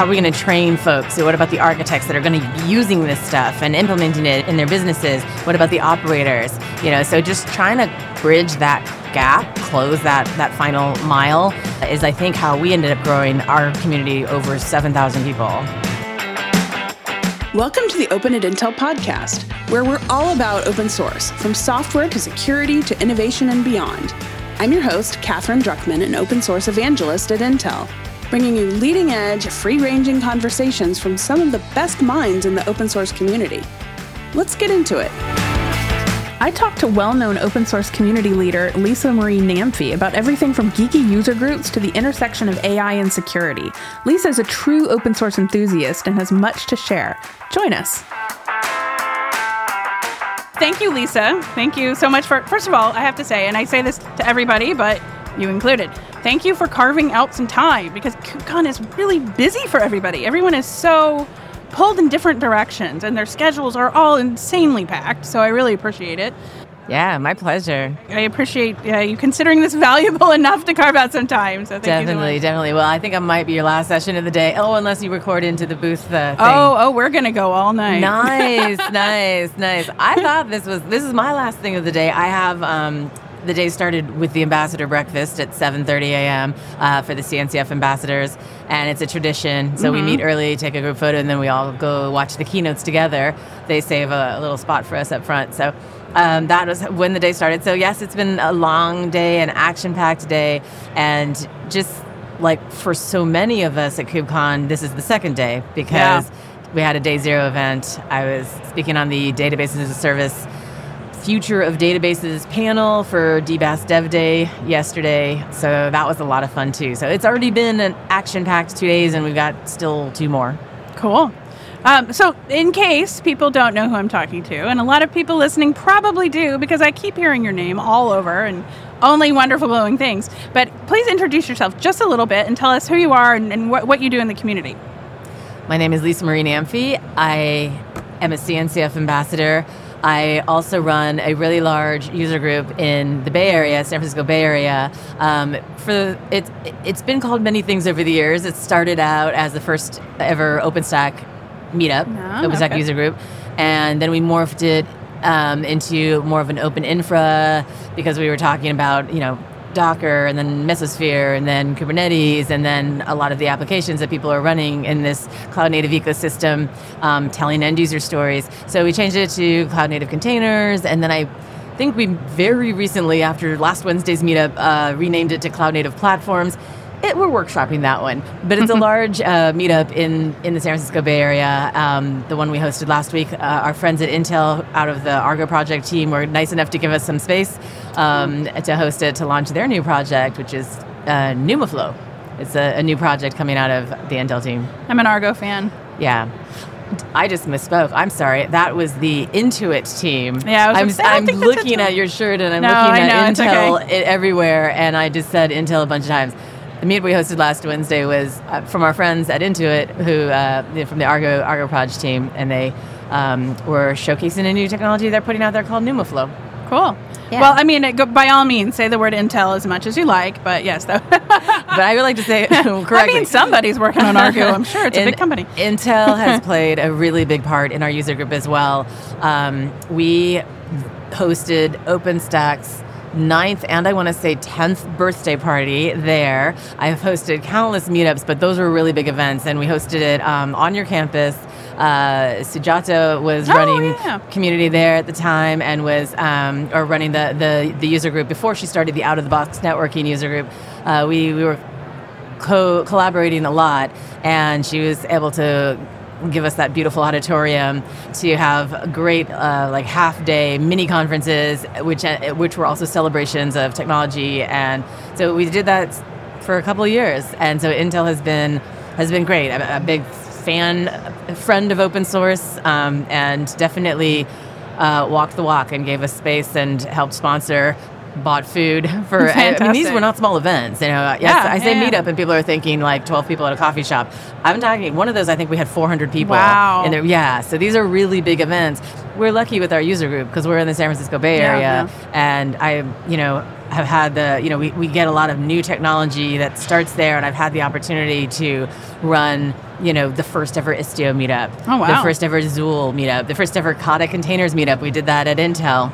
how are we going to train folks? So what about the architects that are going to be using this stuff and implementing it in their businesses? What about the operators? You know, so just trying to bridge that gap, close that that final mile is I think how we ended up growing our community over 7,000 people. Welcome to the Open at Intel podcast, where we're all about open source, from software to security to innovation and beyond. I'm your host, Katherine Druckman, an open source evangelist at Intel, bringing you leading edge, free ranging conversations from some of the best minds in the open source community. Let's get into it. I talked to well known open source community leader Lisa Marie Namphy about everything from geeky user groups to the intersection of AI and security. Lisa is a true open source enthusiast and has much to share. Join us. Thank you, Lisa. Thank you so much for, first of all, I have to say, and I say this to everybody, but you included, thank you for carving out some time because KubeCon is really busy for everybody. Everyone is so pulled in different directions, and their schedules are all insanely packed. So I really appreciate it. Yeah, my pleasure. I appreciate uh, you considering this valuable enough to carve out some time. So definitely, so definitely. Well, I think it might be your last session of the day. Oh, unless you record into the booth. Uh, oh, oh, we're gonna go all night. Nice, nice, nice. I thought this was this is my last thing of the day. I have um, the day started with the ambassador breakfast at 7.30 a.m. Uh, for the CNCF ambassadors, and it's a tradition. So mm-hmm. we meet early, take a group photo, and then we all go watch the keynotes together. They save a, a little spot for us up front. So um, that was when the day started. So yes, it's been a long day, an action-packed day, and just like for so many of us at KubeCon, this is the second day because yeah. we had a day zero event. I was speaking on the databases as a service Future of Databases panel for DBaaS Dev Day yesterday. So that was a lot of fun too. So it's already been an action packed two days, and we've got still two more. Cool. Um, so, in case people don't know who I'm talking to, and a lot of people listening probably do because I keep hearing your name all over and only wonderful, glowing things. But please introduce yourself just a little bit and tell us who you are and, and what, what you do in the community. My name is Lisa Marie Namphy. I am a CNCF ambassador. I also run a really large user group in the Bay Area, San Francisco Bay Area. Um, for it's it's been called many things over the years. It started out as the first ever OpenStack meetup, oh, OpenStack okay. user group, and then we morphed it um, into more of an open infra because we were talking about you know Docker and then Mesosphere and then Kubernetes and then a lot of the applications that people are running in this cloud native ecosystem, um, telling end user stories. So we changed it to cloud native containers, and then I think we very recently, after last Wednesday's meetup, uh, renamed it to cloud native platforms. It, we're workshopping that one, but it's a large uh, meetup in, in the San Francisco Bay Area. Um, the one we hosted last week. Uh, our friends at Intel, out of the Argo project team, were nice enough to give us some space um, to host it to launch their new project, which is uh, NumaFlow. It's a, a new project coming out of the Intel team. I'm an Argo fan. Yeah. I just misspoke. I'm sorry. That was the Intuit team. Yeah, I am I'm, I'm looking at your shirt and I'm no, looking at know, Intel okay. everywhere, and I just said Intel a bunch of times. The meet we hosted last Wednesday was uh, from our friends at Intuit, who uh, from the Argo Argo Proj team, and they um, were showcasing a new technology they're putting out there called NumaFlow. Cool. Yeah. Well, I mean, by all means, say the word Intel as much as you like, but yes, though. but I would like to say correctly. I mean, somebody's working on Argo. I'm sure it's a big company. Intel has played a really big part in our user group as well. Um, we hosted OpenStack's ninth and I want to say 10th birthday party there. I've hosted countless meetups, but those were really big events, and we hosted it um, on your campus. Uh, Sujata was oh, running yeah. community there at the time and was um, or running the, the the user group before she started the out of the box networking user group. Uh, we we were co- collaborating a lot, and she was able to give us that beautiful auditorium to have great uh, like half day mini conferences which uh, which were also celebrations of technology. And so we did that for a couple years. And so intel has been has been great. A, a big fan friend of open source um, and definitely uh, walked the walk and gave us space and helped sponsor bought food for. I mean, these were not small events. You know, yes, yeah, I say yeah. meetup, and people are thinking like twelve people at a coffee shop. I'm talking one of those. I think we had 400 people. Wow. Yeah, so these are really big events. We're lucky with our user group because we're in the San Francisco Bay Area, yeah, and I, you know, have had the, you know, we, we get a lot of new technology that starts there, and I've had the opportunity to run, you know, the first ever Istio meetup, Oh, wow. the first ever Zuul meetup, the first ever Kata Containers meetup. We did that at Intel.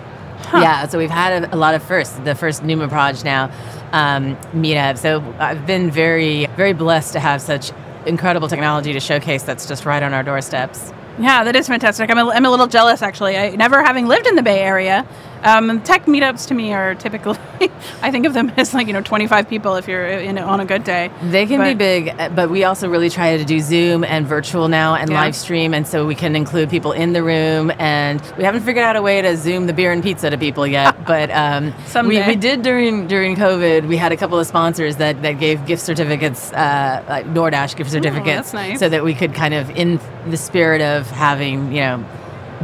Yeah, so we've had a, a lot of firsts. The first Numaproj now um, meetup. So I've been very, very blessed to have such incredible technology to showcase that's just right on our doorsteps. Yeah, that is fantastic. I'm a, I'm a little jealous, actually. I never having lived in the Bay Area. Um, tech meetups to me are typically, I think of them as like you know 25 people if you're in, on a good day. They can be big, but we also really try to do Zoom and virtual now and Yeah. live stream, and so we can include people in the room. And we haven't figured out a way to Zoom the beer and pizza to people yet, but um, we, we did during during COVID. We had a couple of sponsors that, that gave gift certificates, uh, like DoorDash gift certificates, Oh, that's nice. so that we could kind of, in the spirit of having, you know.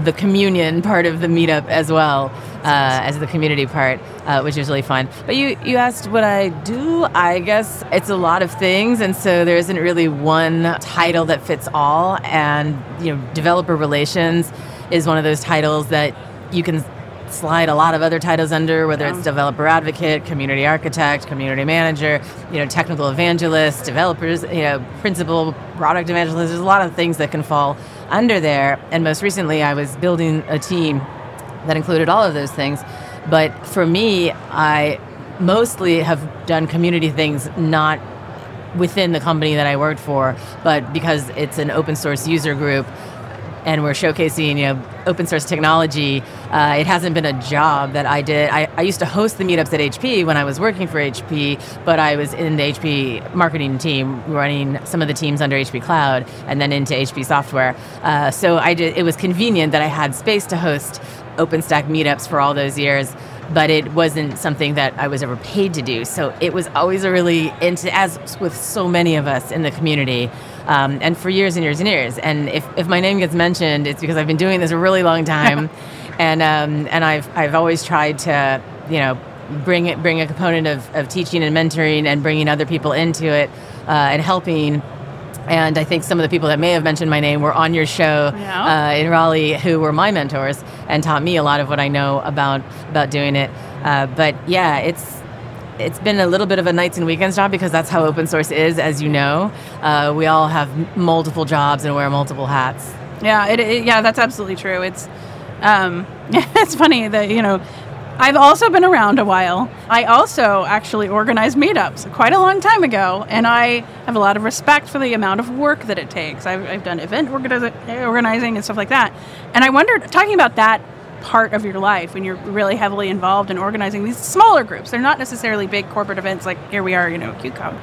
The communion part of the meetup as well uh, as the community part, uh, which is really fun. But you, you asked what I do. I guess it's a lot of things, and so there isn't really one title that fits all. And you know, developer relations is one of those titles that you can slide a lot of other titles under, whether it's developer advocate, community architect, community manager, you know, technical evangelist, developers, you know, principal, product evangelist. There's a lot of things that can fall under there. And most recently, I was building a team that included all of those things. But for me, I mostly have done community things, not within the company that I worked for, but because it's an open source user group and we're showcasing you know open source technology. Uh, it hasn't been a job that i did. I, I used to host the meetups at hp when i was working for hp but i was in the hp marketing team running some of the teams under hp cloud and then into hp software. Uh, so i did it was convenient that i had space to host openstack meetups for all those years but it wasn't something that I was ever paid to do. So it was always a really into as with so many of us in the community, um, and for years and years and years. And if, if my name gets mentioned, it's because I've been doing this a really long time, and um, and I've I've always tried to you know bring it bring a component of, of teaching and mentoring and bringing other people into it uh, and helping. And I think some of the people that may have mentioned my name were on your show Yeah. uh, in Raleigh, who were my mentors and taught me a lot of what I know about about doing it. Uh, but yeah, it's it's been a little bit of a nights and weekends job because that's how open source is, as you know. Uh, we all have multiple jobs and wear multiple hats. Yeah, it, it- yeah, that's absolutely true. It's um, it's funny that you know I've also been around a while. I also actually organized meetups quite a long time ago, and I have a lot of respect for the amount of work that it takes. I've, I've done event organizi- organizing and stuff like that, and I wondered, talking about that part of your life when you're really heavily involved in organizing these smaller groups. They're not necessarily big corporate events like here we are, you know, KubeCon,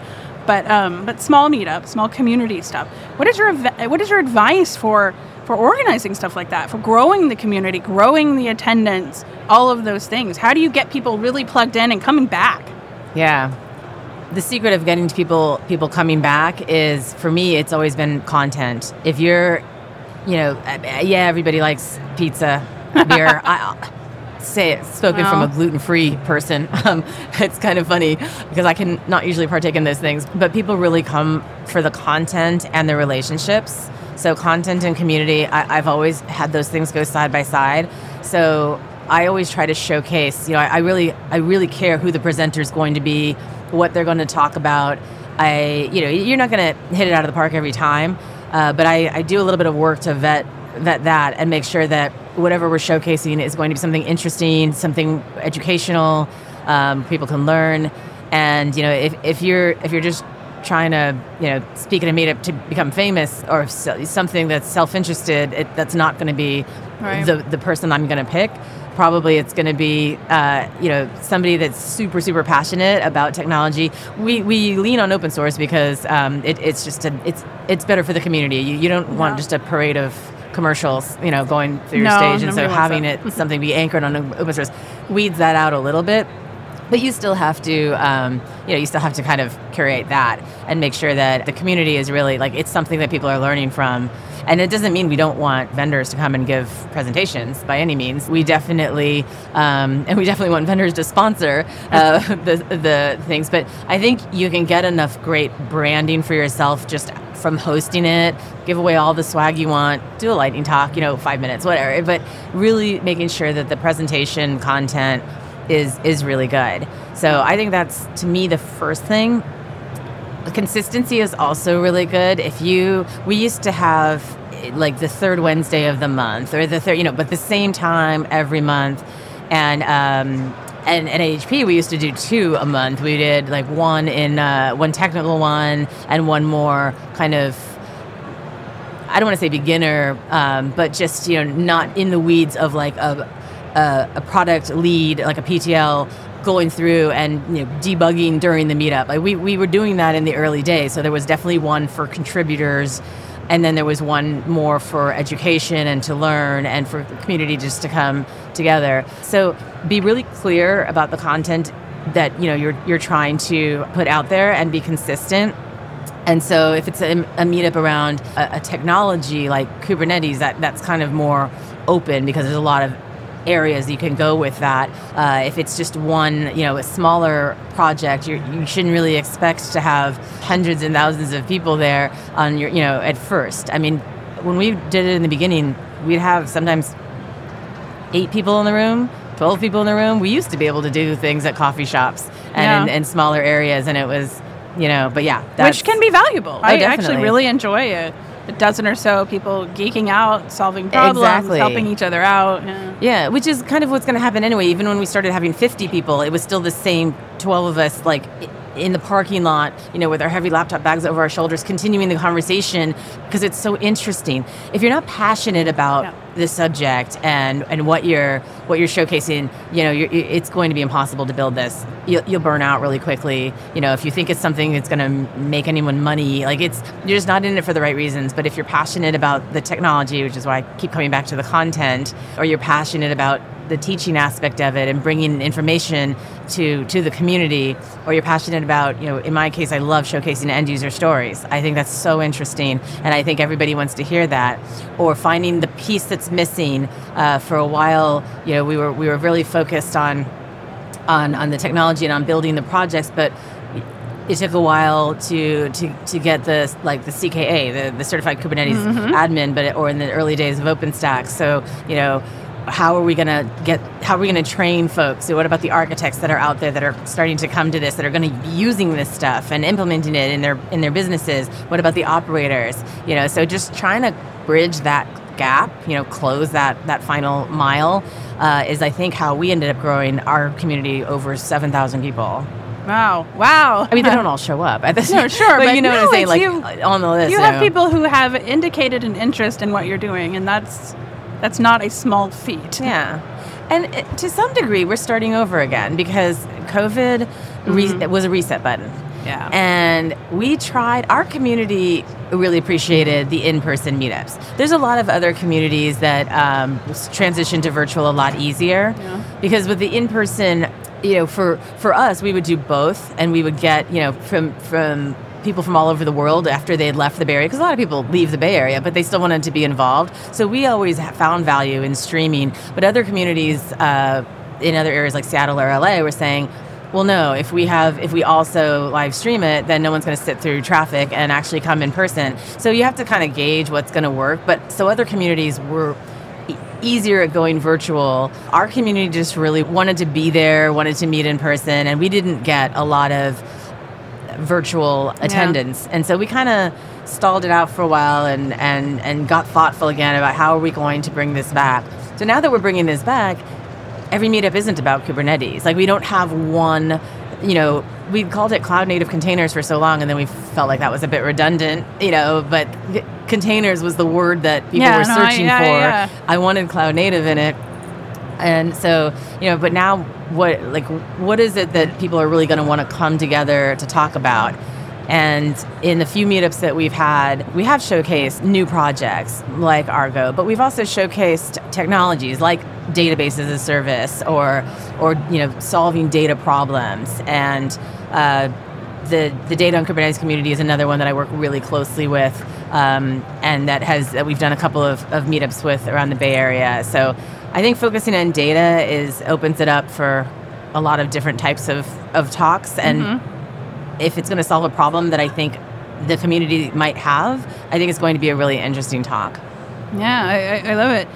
but um, but small meetups, small community stuff. What is your what is your advice for for organizing stuff like that, for growing the community, growing the attendance, all of those things? How do you get people really plugged in and coming back? Yeah. The secret of getting to people people coming back is for me it's always been content. If you're you know, yeah, everybody likes pizza, beer. I say it spoken from a gluten-free person. Um, it's kind of funny because I can not usually partake in those things, but people really come for the content and the relationships. So content and community, I, I've always had those things go side by side. So I always try to showcase. You know, I, I really, I really care who the presenter is going to be, what they're going to talk about. I, you know, you're not going to hit it out of the park every time, uh, but I, I do a little bit of work to vet vet that and make sure that whatever we're showcasing is going to be something interesting, something educational, um, people can learn. And you know, if, if you're if you're just trying to you know speak at a meetup to become famous or something that's self-interested, it, that's not going to be Right. the the person I'm going to pick. Probably it's going to be uh, you know somebody that's super super passionate about technology. We we lean on open source because um, it, it's just a, it's it's better for the community. You, you don't want just a parade of commercials, you know, going through your No, stage, and so having that. it something be anchored on open source weeds that out a little bit. But you still have to, um, you know, you still have to kind of curate that and make sure that the community is really like it's something that people are learning from. And it doesn't mean we don't want vendors to come and give presentations by any means. We definitely, um, and we definitely want vendors to sponsor uh, the the things. But I think you can get enough great branding for yourself just from hosting it. Give away all the swag you want. Do a lightning talk, you know, five minutes, whatever. But really making sure that the presentation content is is really good. So I think that's to me the first thing. Consistency is also really good. If you we used to have like the third Wednesday of the month or the third, you know, but the same time every month, and um, and at AHP we used to do two a month. We did like one in uh, one technical one and one more kind of I don't want to say beginner, um, but just you know not in the weeds of like a, a, a product lead like a PTL going through and you know debugging during the meetup. Like we we were doing that in the early days, so there was definitely one for contributors. And then there was one more for education and to learn and for the community just to come together. So be really clear about the content that you know you're you're trying to put out there and be consistent and so if it's a, a meetup around a, a, technology like Kubernetes, that, that's kind of more open because there's a lot of areas you can go with that. Uh, if it's just one, you know, a smaller project, you you shouldn't really expect to have hundreds and thousands of people there on your, you know, at first. I mean, when we did it in the beginning, we'd have sometimes eight people in the room. 12 people in the room. We used to be able to do things at coffee shops and Yeah. in, in smaller areas, and it was, you know, but yeah, that's, Which can be valuable. I actually really enjoy it. A dozen or so people geeking out, solving problems, Exactly. helping each other out. Yeah. Yeah, which is kind of what's going to happen anyway. Even when we started having 50 people, it was still the same 12 of us, like in the parking lot, you know, with our heavy laptop bags over our shoulders, continuing the conversation because it's so interesting. If you're not passionate about Yeah. The subject and and what you're what you're showcasing, you know, it's going to be impossible to build this. You'll, you'll burn out really quickly. You know, if you think it's something that's going to make anyone money, like it's you're just not in it for the right reasons. But if you're passionate about the technology, which is why I keep coming back to the content, or you're passionate about the teaching aspect of it and bringing information to to the community or you're passionate about you know in my case i love showcasing end user stories. I think that's so interesting and i think everybody wants to hear that. Or finding the piece that's missing uh, for a while you know we were we were really focused on on on the technology and on building the projects but it took a while to to, to get the like the CKA, the, the certified Kubernetes admin, but or in the early days of OpenStack. So you know, how are we going to get? How are we going to train folks? So what about the architects that are out there that are starting to come to this, that are going to be using this stuff and implementing it in their in their businesses? What about the operators? You know, so just trying to bridge that gap, you know, close that that final mile. Uh, is I think how we ended up growing our community over seven thousand people. Wow. Wow. I mean, they don't all show up at this. No, sure, but, but you know no, what I'm saying, like you- on the list. you have know. people who have indicated an interest in what you're doing, and that's that's not a small feat. Yeah, and uh, to some degree, we're starting over again because COVID re- was a reset button. Yeah. And we tried, our community really appreciated the in person meetups. There's a lot of other communities that um, transition to virtual a lot easier Yeah. because with the in person, you know, for, for us, we would do both and we would get, you know, from, from people from all over the world after they had left the Bay Area, because a lot of people leave the Bay Area, but they still wanted to be involved. So we always found value in streaming, but other communities uh, in other areas like Seattle or LA were saying, well, no. If we have, if we also live stream it, then no one's going to sit through traffic and actually come in person. So you have to kind of gauge what's going to work. But so other communities were easier at going virtual. Our community just really wanted to be there, wanted to meet in person, and we didn't get a lot of virtual attendance. And so we kind of stalled it out for a while and, and, and got thoughtful again about how are we going to bring this back. So now that we're bringing this back, every meetup isn't about Kubernetes. Like we don't have one, you know, we called it cloud native containers for so long and then we felt like that was a bit redundant, you know, but containers was the word that people Yeah, were no, I- searching yeah, for. yeah. I wanted cloud native in it. And so, you know, but now what like what is it that people are really going to want to come together to talk about? And in the few meetups that we've had, we have showcased new projects like Argo, but we've also showcased technologies like database as a service or or you know solving data problems and uh, the the data on Kubernetes community is another one that I work really closely with, um, and that has that we've done a couple of, of meetups with around the Bay Area. So I think focusing on data is opens it up for a lot of different types of, of talks, and mm-hmm. if it's going to solve a problem that I think the community might have, I think it's going to be a really interesting talk. Yeah, I, I, I love it.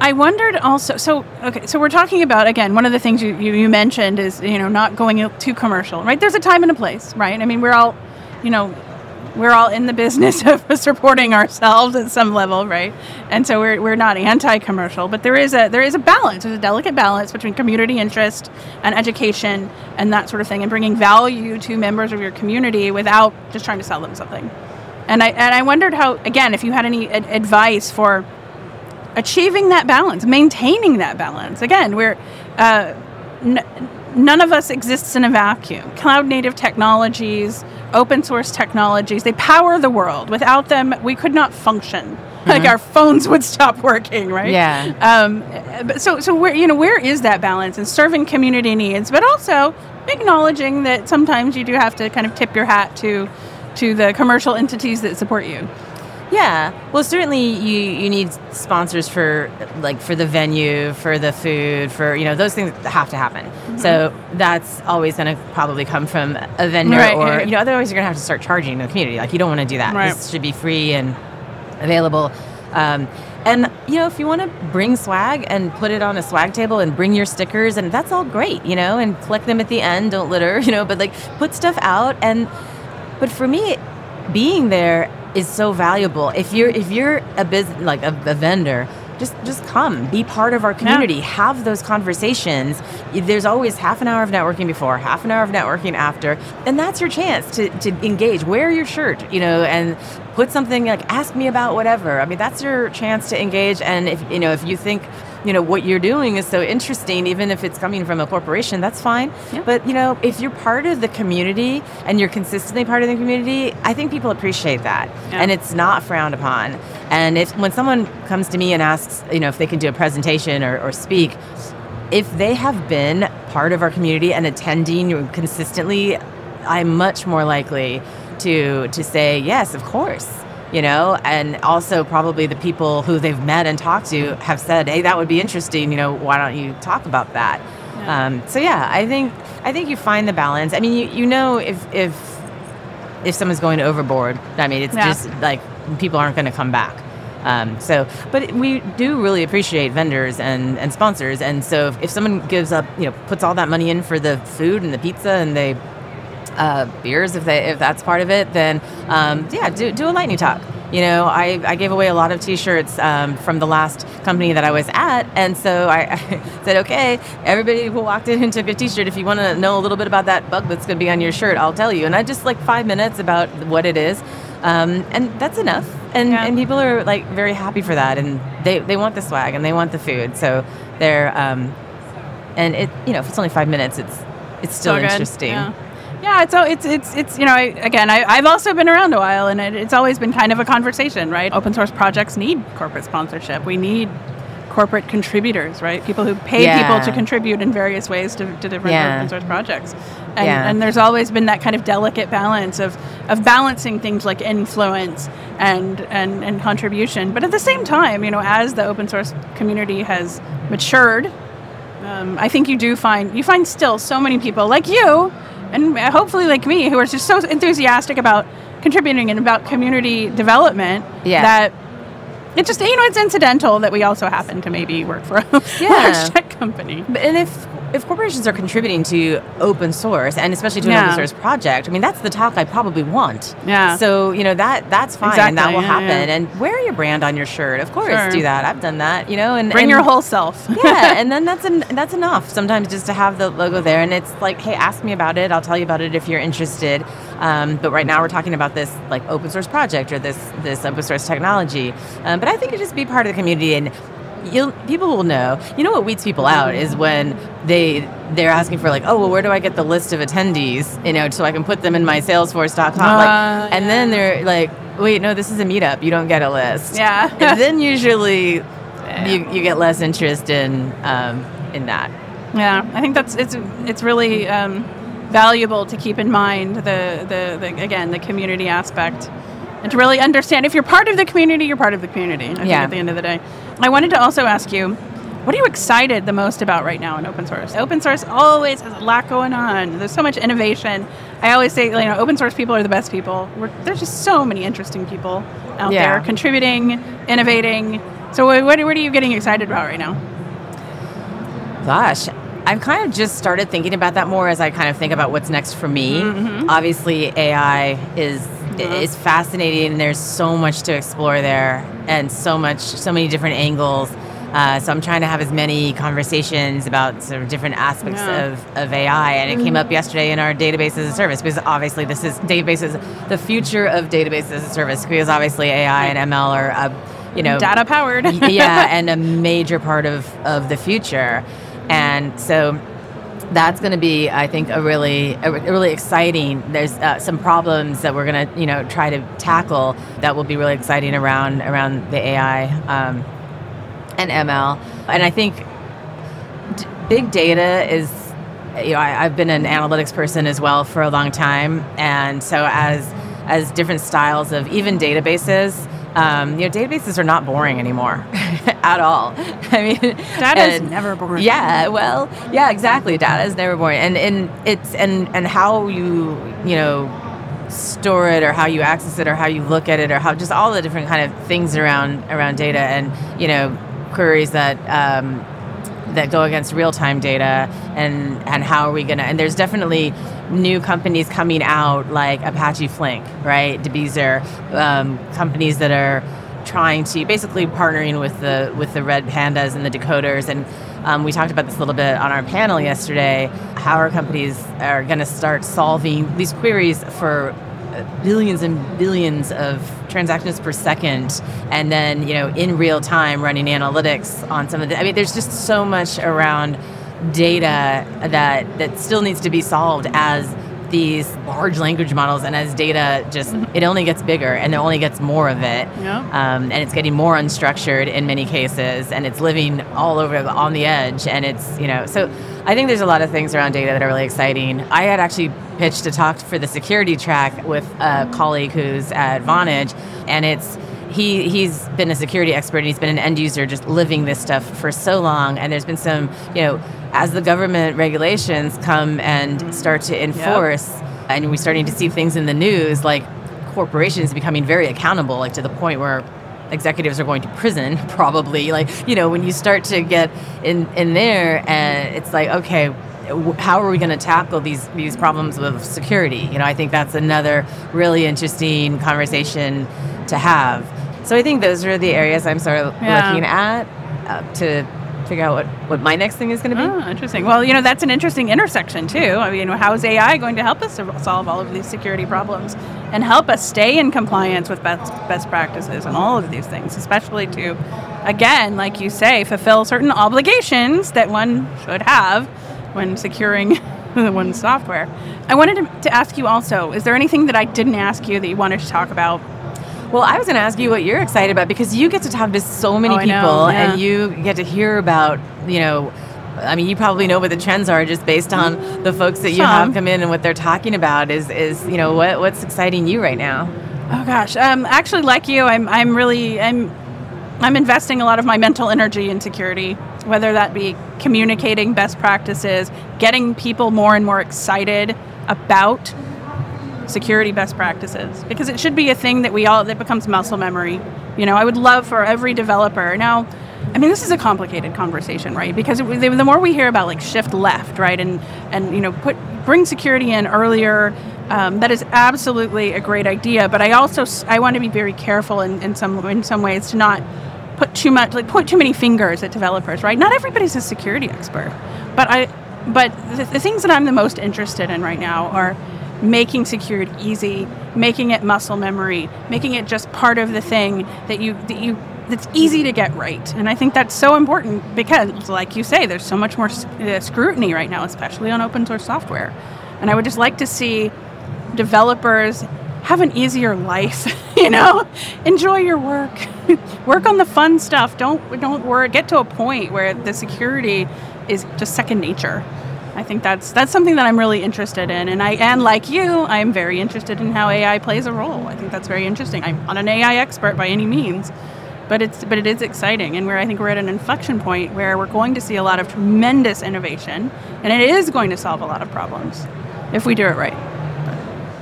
I wondered also. So okay, so we're talking about again. One of the things you, you, you mentioned is you know not going too commercial, right? There's a time and a place, right? I mean, we're all, you know, we're all in the business of supporting ourselves at some level, right? And so we're, we're not anti-commercial, but there is a there is a balance. There's a delicate balance between community interest and education and that sort of thing, and bringing value to members of your community without just trying to sell them something. And I and I wondered how again if you had any ad- advice for achieving that balance, maintaining that balance. Again, we're uh, n- none of us exists in a vacuum. Cloud native technologies, open source technologies, they power the world. Without them, we could not function. Mm-hmm. Like our phones would stop working, right? Yeah. Um, so, so where you know where is that balance in serving community needs, but also acknowledging that sometimes you do have to kind of tip your hat to to the commercial entities that support you. Yeah. Well, certainly you you need sponsors for like for the venue, for the food, for you know those things have to happen. Mm-hmm. So that's always going to probably come from a vendor, right, or you know otherwise you're going to have to start charging the community. Like you don't want to do that. Right. This should be free and available. Um, and you know, if you want to bring swag and put it on a swag table and bring your stickers, and that's all great, you know, and collect them at the end. Don't litter, you know, but like put stuff out. And but for me, being there is so valuable. If you're if you're a business like a, a vendor, just just come. Be part of our community. Yeah. have those conversations. There's always half an hour of networking before half an hour of networking after. And that's your chance to, to engage. Wear your shirt you know and put something like ask me about whatever. I mean that's your chance to engage. And if you know if you think you know what you're doing is so interesting even if it's coming from a corporation that's fine yeah. but you know if you're part of the community and you're consistently part of the community i think people appreciate that yeah. and it's not frowned upon and if when someone comes to me and asks you know if they can do a presentation or, or speak if they have been part of our community and attending consistently i'm much more likely to to say yes of course you know and also probably the people who they've met and talked to have said hey that would be interesting you know why don't you talk about that yeah. Um, so yeah i think i think you find the balance i mean you, you know if if if someone's going overboard i mean it's yeah. just like people aren't going to come back um, so, but we do really appreciate vendors and, and sponsors. And so if, if someone gives up, you know, puts all that money in for the food and the pizza and they uh, beers if they if that's part of it, then um, yeah, do, do a lightning talk. You know, I, I gave away a lot of T-shirts um, from the last company that I was at, and so I, I, said, okay, everybody who walked in and took a T-shirt, if you want to know a little bit about that bug that's going to be on your shirt, I'll tell you. And I just like five minutes about what it is, um, and that's enough. And yeah. and people are like very happy for that, and they they want the swag and they want the food, so they're um, and it you know if it's only five minutes, it's it's still so interesting. Yeah. Yeah, it's it's it's it's you know I, again I, have also been around a while and it, it's always been kind of a conversation, right? Open source projects need corporate sponsorship. We need corporate contributors, right? People who pay yeah. people to contribute in various ways to, to different yeah. open source projects. And, yeah. and there's always been that kind of delicate balance of, of balancing things like influence and, and, and contribution. But at the same time, you know, as the open source community has matured, um, I think you do find you find still so many people like you and hopefully like me who are just so enthusiastic about contributing and about community development yeah. that it just you know it's incidental that we also happen to maybe work for a yeah. large tech company. And if if corporations are contributing to open source and especially to an yeah. open source project, I mean that's the talk I probably want. Yeah. So you know that that's fine. Exactly. That will yeah, happen. Yeah. And wear your brand on your shirt. Of course, sure. do that. I've done that. You know, and bring and, your whole self. yeah, and then that's an, that's enough. Sometimes just to have the logo there, and it's like, hey, ask me about it. I'll tell you about it if you're interested. Um, but right now we're talking about this like open source project or this this open source technology. Um, but I think it just be part of the community and you'll people will know. You know what weeds people out is when they they're asking for like, oh well, where do I get the list of attendees? You know, so I can put them in my Salesforce.com. Uh, like, and yeah. then they're like, wait, no, this is a meetup. You don't get a list. Yeah. and then usually yeah. you, you get less interest in um, in that. Yeah, I think that's it's it's really um, valuable to keep in mind the, the the again the community aspect and to really understand if you're part of the community, you're part of the community. I think at the end of the day. I wanted to also ask you, what are you excited the most about right now in open source? Open source always has a lot going on. There's so much innovation. I always say, you know, open source people are the best people. We're, there's just so many interesting people out yeah. there contributing, innovating, So what, what are you getting excited about right now? Gosh, I've kind of just started thinking about that more as I kind of think about what's next for me. Mm-hmm. Obviously, AI is is fascinating, and there's so much to explore there, and so much, so many different angles. Uh, so I'm trying to have as many conversations about sort of different aspects Yeah. of, of AI, and it came up yesterday in our database as a service because obviously this is databases, the future of database as a service because obviously AI and ML are, uh, you know, Data powered. yeah, and a major part of, of the future. And so that's going to be, I think, a really, a really exciting. There's uh, some problems that we're going to, you know, try to tackle that will be really exciting around around the AI um, and ML. And I think d- big data is you know I, i've been an analytics person as well for a long time and so as as different styles of even databases um, you know databases are not boring anymore at all. I mean Data is never boring. yeah well yeah exactly. Data is never boring. And and it's and and how you you know store it or how you access it or how you look at it or how just all the different kind of things around around data and you know queries that um, that go against real-time data and and how are we gonna and there's definitely new companies coming out like Apache Flink right? Debezium um, companies that are trying to basically partnering with the with the red pandas and the decoders. And um, we talked about this a little bit on our panel yesterday how our companies are going to start solving these queries for billions and billions of transactions per second and then you know in real time running analytics on some of the i mean there's just so much around data that that still needs to be solved as these large language models and as data just it only gets bigger and there only gets more of it. Yeah. um, and it's getting more unstructured in many cases and it's living all over on the edge and it's you know so i think there's a lot of things around data that are really exciting. I had actually pitched a talk for the security track with a colleague who's at vonage and it's he he's been a security expert and he's been an end user just living this stuff for so long and there's been some you know as the government regulations come and start to enforce and we're starting to see things in the news like corporations becoming very accountable like to the point where executives are going to prison probably. Like you know when you start to get in in there and it's like okay how are we going to tackle these these problems with security? You know i think that's another really interesting conversation to have. So i think those are the areas i'm sort of Yeah. looking at uh, to figure out what what my next thing is going to be Oh, interesting. Well, you know, that's an interesting intersection too. I mean, how is AI going to help us solve all of these security problems and help us stay in compliance with best best practices and all of these things, especially to, again, like you say, fulfill certain obligations that one should have when securing one's software. I wanted to, to ask you also: Is there anything that I didn't ask you that you wanted to talk about? Well, I was going to ask you what you're excited about because you get to talk to so many Oh, people know, yeah. and you get to hear about, you know, I mean, you probably know what the trends are just based on the folks that you have come in and what they're talking about. Is is you know what what's exciting you right now? Oh gosh, um, actually, like you, I'm I'm really I'm I'm investing a lot of my mental energy in security, whether that be communicating best practices, getting people more and more excited about security best practices because it should be a thing that we all that becomes muscle memory. You know, I would love for every developer now. I mean, this is a complicated conversation, right? Because it, the more we hear about like shift left, right, and and you know put bring security in earlier, um, that is absolutely a great idea. But I also I want to be very careful in, in some in some ways to not put too much like put too many fingers at developers, right? Not everybody's a security expert, but I but the, the things that I'm the most interested in right now are making security easy, making it muscle memory, making it just part of the thing that you that you that's easy to get right. And I think that's so important because, like you say, there's so much more uh, scrutiny right now, especially on open source software. And I would just like to see developers have an easier life. you know, enjoy your work, work on the fun stuff. Don't don't worry. Get to a point where the security is just second nature. I think that's that's something that I'm really interested in, and I and like you, I am very interested in how AI plays a role. I think that's very interesting. I'm not an AI expert by any means, but it's but it is exciting, and where I think we're at an inflection point where we're going to see a lot of tremendous innovation, and it is going to solve a lot of problems if we do it right.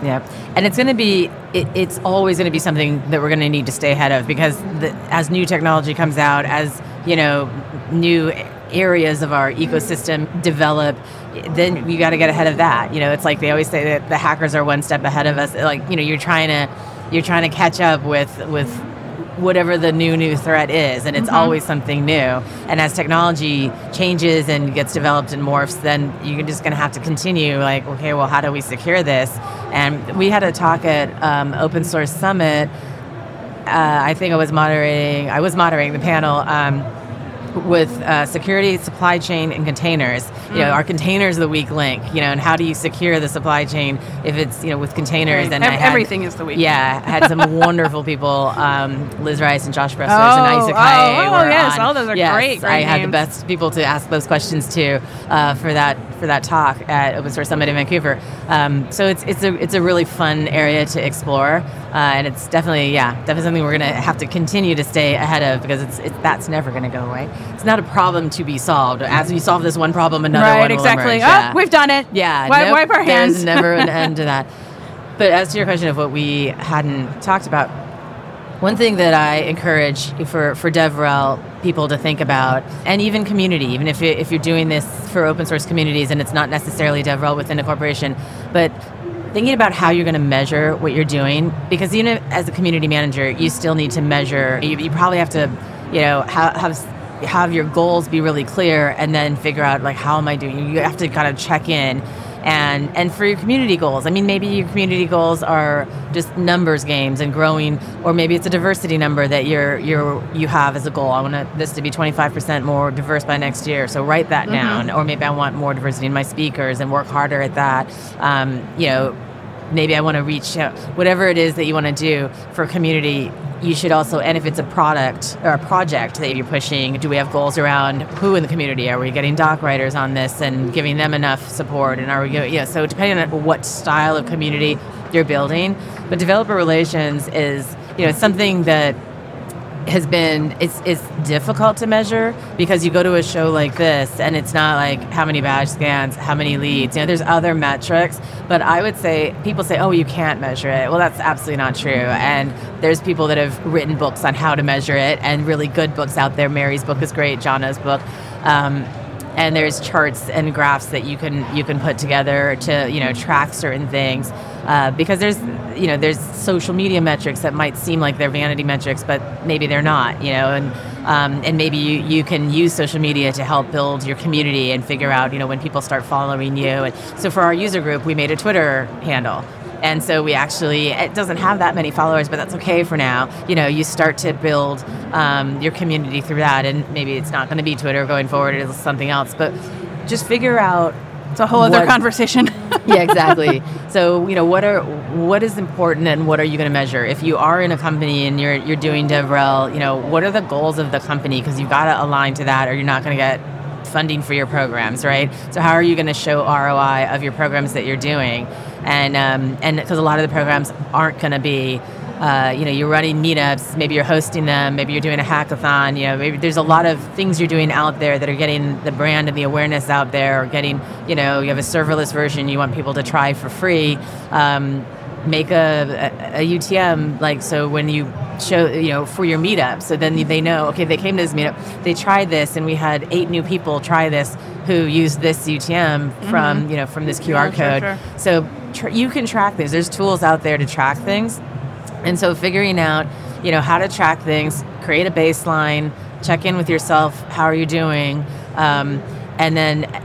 Yeah, and it's going to be it, it's always going to be something that we're going to need to stay ahead of because the, as new technology comes out, as you know, new areas of our ecosystem develop, then you got to get ahead of that. You know, it's like they always say that the hackers are one step ahead of us. Like you know, you're trying to you're trying to catch up with with whatever the new new threat is and it's mm-hmm. always something new and as technology changes and gets developed and morphs then you're just going to have to continue like okay well how do we secure this and we had a talk at um, open source summit uh, i think i was moderating i was moderating the panel um, with uh, security, supply chain, and containers. Mm. You know, are containers the weak link? You know, and how do you secure the supply chain if it's you know with containers? And had, everything is the weak. Yeah, I had some wonderful people, um, Liz Rice and Josh Bressers oh, and Isaac Oh, oh yes, on. all those are yes, great. great I names. had the best people to ask those questions to uh, for that for that talk at Open Source Summit in Vancouver. Um, so it's it's a it's a really fun area to explore, uh, and it's definitely yeah definitely something we're gonna have to continue to stay ahead of because it's, it's that's never gonna go away. It's not a problem to be solved. As we solve this one problem, another right, one will exactly. emerge. Oh, yeah. we've done it. Yeah, wipe, nope, wipe our hands. There's never an end to that. But as to your question of what we hadn't talked about, one thing that I encourage for, for DevRel people to think about, and even community, even if, you, if you're doing this for open source communities and it's not necessarily DevRel within a corporation, but thinking about how you're going to measure what you're doing, because even as a community manager, you still need to measure. You, you probably have to, you know, have, have have your goals be really clear, and then figure out like how am I doing. You have to kind of check in and and for your community goals i mean maybe your community goals are just numbers games and growing or maybe it's a diversity number that you're you're you have as a goal i want this to be 25% more diverse by next year so write that mm-hmm. down or maybe i want more diversity in my speakers and work harder at that um, you know maybe i want to reach out whatever it is that you want to do for community you should also, and if it's a product or a project that you're pushing, do we have goals around who in the community? Are we getting doc writers on this and giving them enough support? And are we, yeah, so depending on what style of community you're building, but developer relations is, you know, something that has been it's it's difficult to measure because you go to a show like this and it's not like how many badge scans, how many leads. You know, there's other metrics, but I would say people say, "Oh, you can't measure it." Well, that's absolutely not true. And there's people that have written books on how to measure it, and really good books out there. Mary's book is great. Jono's book. Um, and there's charts and graphs that you can you can put together to you know track certain things uh, because there's you know there's social media metrics that might seem like they're vanity metrics but maybe they're not you know and um, and maybe you, you can use social media to help build your community and figure out you know when people start following you and so for our user group we made a twitter handle and so we actually, it doesn't have that many followers, but that's okay for now. You know, you start to build um, your community through that. And maybe it's not going to be Twitter going forward, it's something else. But just figure out it's a whole other what, conversation. yeah, exactly. So, you know, what are what is important and what are you going to measure? If you are in a company and you're you're doing DevRel, you know, what are the goals of the company? Because you've got to align to that, or you're not going to get funding for your programs, right? So, how are you going to show ROI of your programs that you're doing? and um, and because a lot of the programs aren't going to be uh, you know, you're running meetups, maybe you're hosting them, maybe you're doing a hackathon, you know, maybe there's a lot of things you're doing out there that are getting the brand and the awareness out there, or getting, you know, you have a serverless version you want people to try for free. Um, make a, a, a, UTM, like, so when you show, you know, for your meetup, so then they know, okay, they came to this meetup, they tried this, and we had eight new people try this who used this UTM from, mm-hmm. you know, from this QR yeah, code. Sure, sure. So tr- you can track things. There's tools out there to track things. And so figuring out, you know, how to track things, create a baseline, check in with yourself, how are you doing? Um, and then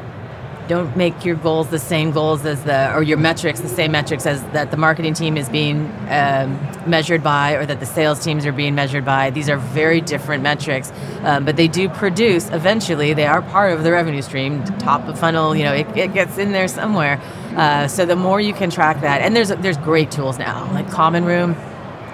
don't make your goals the same goals as the or your metrics the same metrics as that the marketing team is being um, measured by or that the sales teams are being measured by these are very different metrics um, but they do produce eventually they are part of the revenue stream top of funnel you know it, it gets in there somewhere uh, so the more you can track that and there's there's great tools now like common room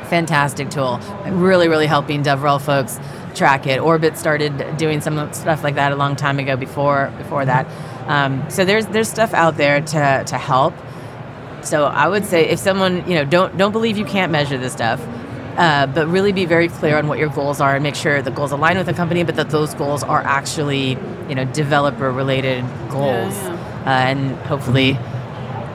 fantastic tool really really helping devrel folks track it orbit started doing some stuff like that a long time ago before before that um, so there's there's stuff out there to to help. So I would say if someone you know don't don't believe you can't measure this stuff, uh, but really be very clear on what your goals are and make sure the goals align with the company, but that those goals are actually you know developer related goals, yeah, yeah. Uh, and hopefully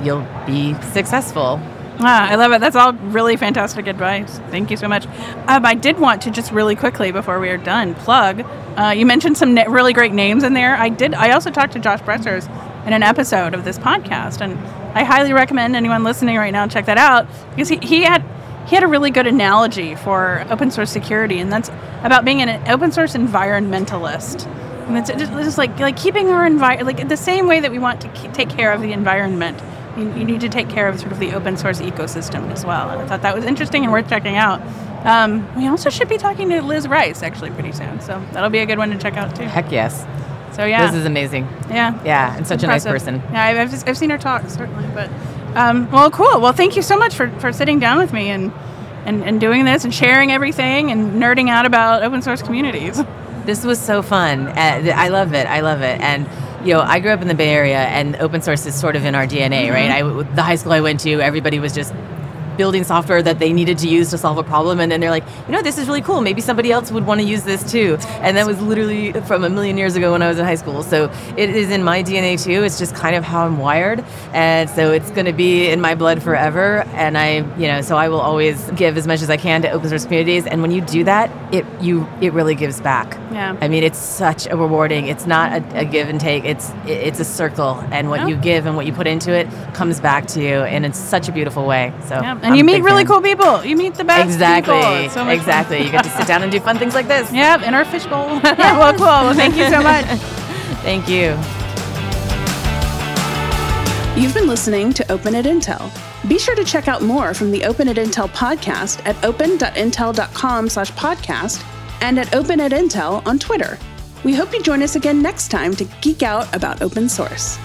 you'll be successful. Ah, I love it. That's all really fantastic advice. Thank you so much. Um, I did want to just really quickly before we are done plug. Uh, you mentioned some na- really great names in there. I did. I also talked to Josh Bressers in an episode of this podcast, and I highly recommend anyone listening right now check that out because he, he had he had a really good analogy for open source security, and that's about being an open source environmentalist. And it's just, like like keeping our environment like the same way that we want to ke- take care of the environment. You, you need to take care of sort of the open source ecosystem as well. And I thought that was interesting and worth checking out. Um, we also should be talking to Liz Rice actually pretty soon, so that'll be a good one to check out too. Heck yes. So yeah, This is amazing. yeah, Yeah, and such a nice person. Yeah, I've, I've, I've seen her talk certainly, but um, well, cool. Well, thank you so much for, for sitting down with me and, and and doing this and sharing everything and nerding out about open source communities. This was so fun. Uh, I love it. I love it. And you know, I grew up in the Bay Area, and open source is sort of in our DNA, right? Mm-hmm. I, the high school I went to, everybody was just building software that they needed to use to solve a problem, and then they're like, you know, this is really cool. Maybe somebody else would want to use this too. And that was literally from a million years ago when I was in high school. So it is in my DNA too. It's just kind of how I'm wired, and so it's going to be in my blood forever. And I, you know, so I will always give as much as I can to open source communities. And when you do that, it you it really gives back. Yeah. I mean, it's such a rewarding. It's not a, a give and take. It's it's a circle, and what Yeah. you give and what you put into it comes back to you, and it's such a beautiful way. So Yeah. I'm And you meet big really fan. cool people. You meet the best Exactly. people. It's so much fun. exactly. You get to sit down and do fun things like this. Yep, in our fishbowl. well, cool. Well, thank you so much. Thank you. You've been listening to Open at Intel. Be sure to check out more from the Open at Intel podcast at open.intel.com slash podcast and at Open at Intel on Twitter. We hope you join us again next time to geek out about open source.